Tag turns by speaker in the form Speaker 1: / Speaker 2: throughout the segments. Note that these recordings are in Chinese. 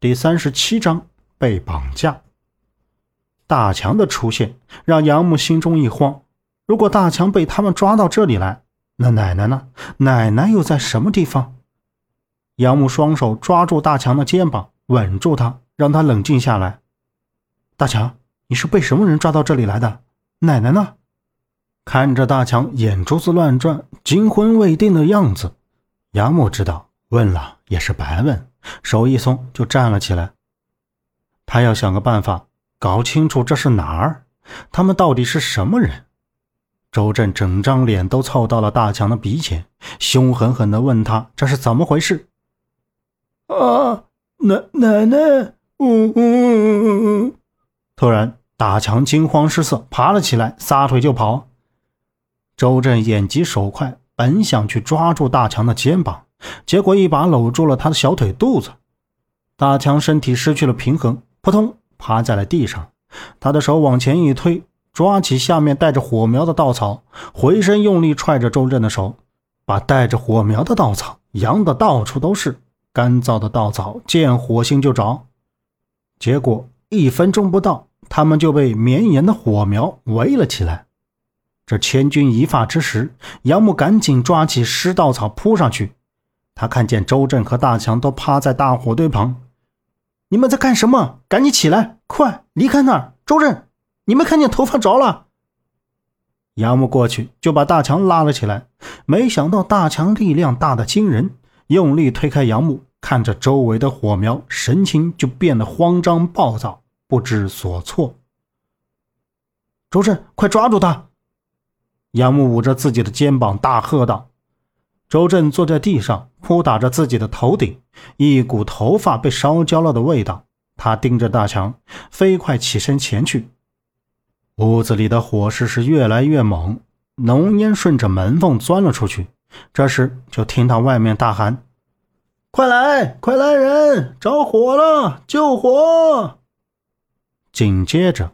Speaker 1: 第三十七章被绑架。大强的出现让杨木心中一慌。如果大强被他们抓到这里来，那奶奶呢？奶奶又在什么地方？杨木双手抓住大强的肩膀，稳住他，让他冷静下来。大强，你是被什么人抓到这里来的？奶奶呢？看着大强眼珠子乱转、惊魂未定的样子，杨木知道问了也是白问。手一松，就站了起来。他要想个办法，搞清楚这是哪儿，他们到底是什么人。周震整张脸都凑到了大强的鼻前，凶狠狠地问他：“这是怎么回事？”
Speaker 2: 啊，奶奶奶，嗯嗯嗯嗯。
Speaker 1: 突然，大强惊慌失色，爬了起来，撒腿就跑。周震眼疾手快，本想去抓住大强的肩膀。结果一把搂住了他的小腿肚子，大强身体失去了平衡，扑通趴在了地上。他的手往前一推，抓起下面带着火苗的稻草，回身用力踹着周震的手，把带着火苗的稻草扬得到处都是。干燥的稻草见火星就着，结果一分钟不到，他们就被绵延的火苗围了起来。这千钧一发之时，杨木赶紧抓起湿稻草扑上去。他看见周震和大强都趴在大火堆旁，你们在干什么？赶紧起来，快离开那儿！周震，你没看见头发着了？杨木过去就把大强拉了起来，没想到大强力量大的惊人，用力推开杨木，看着周围的火苗，神情就变得慌张暴躁，不知所措。周震，快抓住他！杨木捂着自己的肩膀，大喝道。周震坐在地上，扑打着自己的头顶，一股头发被烧焦了的味道。他盯着大强，飞快起身前去。屋子里的火势是越来越猛，浓烟顺着门缝钻了出去。这时，就听到外面大喊：“
Speaker 2: 快来，快来人！着火了，救火！”
Speaker 1: 紧接着，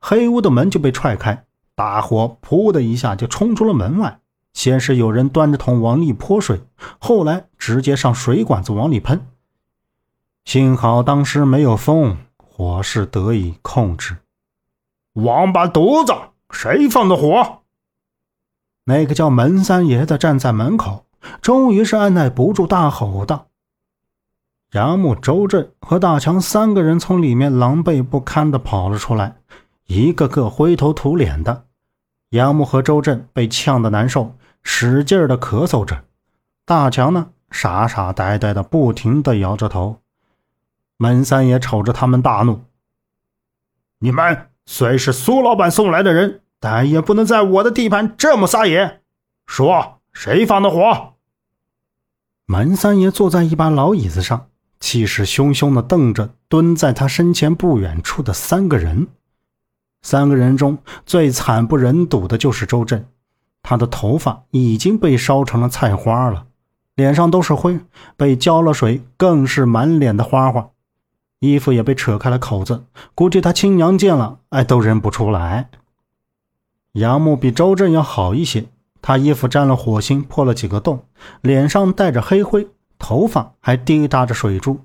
Speaker 1: 黑屋的门就被踹开，大火噗的一下就冲出了门外。先是有人端着桶往里泼水，后来直接上水管子往里喷。幸好当时没有风，火势得以控制。
Speaker 2: 王八犊子，谁放的火？
Speaker 1: 那个叫门三爷的站在门口，终于是按耐不住，大吼道：“杨木、周震和大强三个人从里面狼狈不堪的跑了出来，一个个灰头土脸的。杨木和周震被呛得难受。”使劲的咳嗽着，大强呢，傻傻呆呆的，不停的摇着头。门三爷瞅着他们大怒：“
Speaker 2: 你们虽是苏老板送来的人，但也不能在我的地盘这么撒野！说谁放的火？”
Speaker 1: 门三爷坐在一把老椅子上，气势汹汹的瞪着蹲在他身前不远处的三个人。三个人中最惨不忍睹的就是周震。他的头发已经被烧成了菜花了，脸上都是灰，被浇了水，更是满脸的花花。衣服也被扯开了口子，估计他亲娘见了，哎，都认不出来。杨木比周震要好一些，他衣服沾了火星，破了几个洞，脸上带着黑灰，头发还滴答着水珠。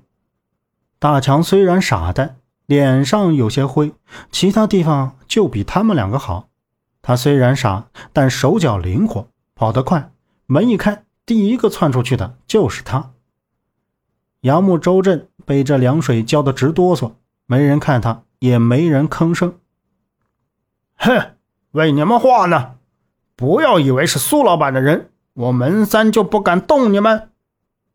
Speaker 1: 大强虽然傻呆，脸上有些灰，其他地方就比他们两个好。他虽然傻，但手脚灵活，跑得快。门一开，第一个窜出去的就是他。杨木、周震被这凉水浇得直哆嗦，没人看他，也没人吭声。
Speaker 2: 哼，为你们话呢！不要以为是苏老板的人，我门三就不敢动你们。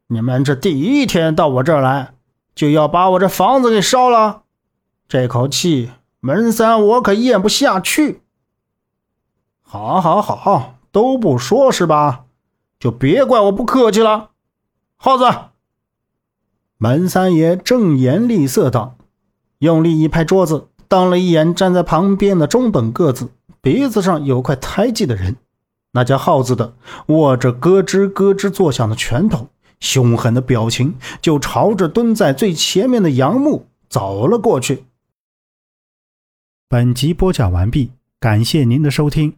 Speaker 2: 你们这第一天到我这儿来，就要把我这房子给烧了，这口气门三我可咽不下去。好，好，好，都不说是吧？就别怪我不客气了。耗子，
Speaker 1: 门三爷正颜厉色道，用力一拍桌子，瞪了一眼站在旁边的中等个子、鼻子上有块胎记的人，那叫耗子的，握着咯吱咯吱作响的拳头，凶狠的表情，就朝着蹲在最前面的杨木走了过去。本集播讲完毕，感谢您的收听。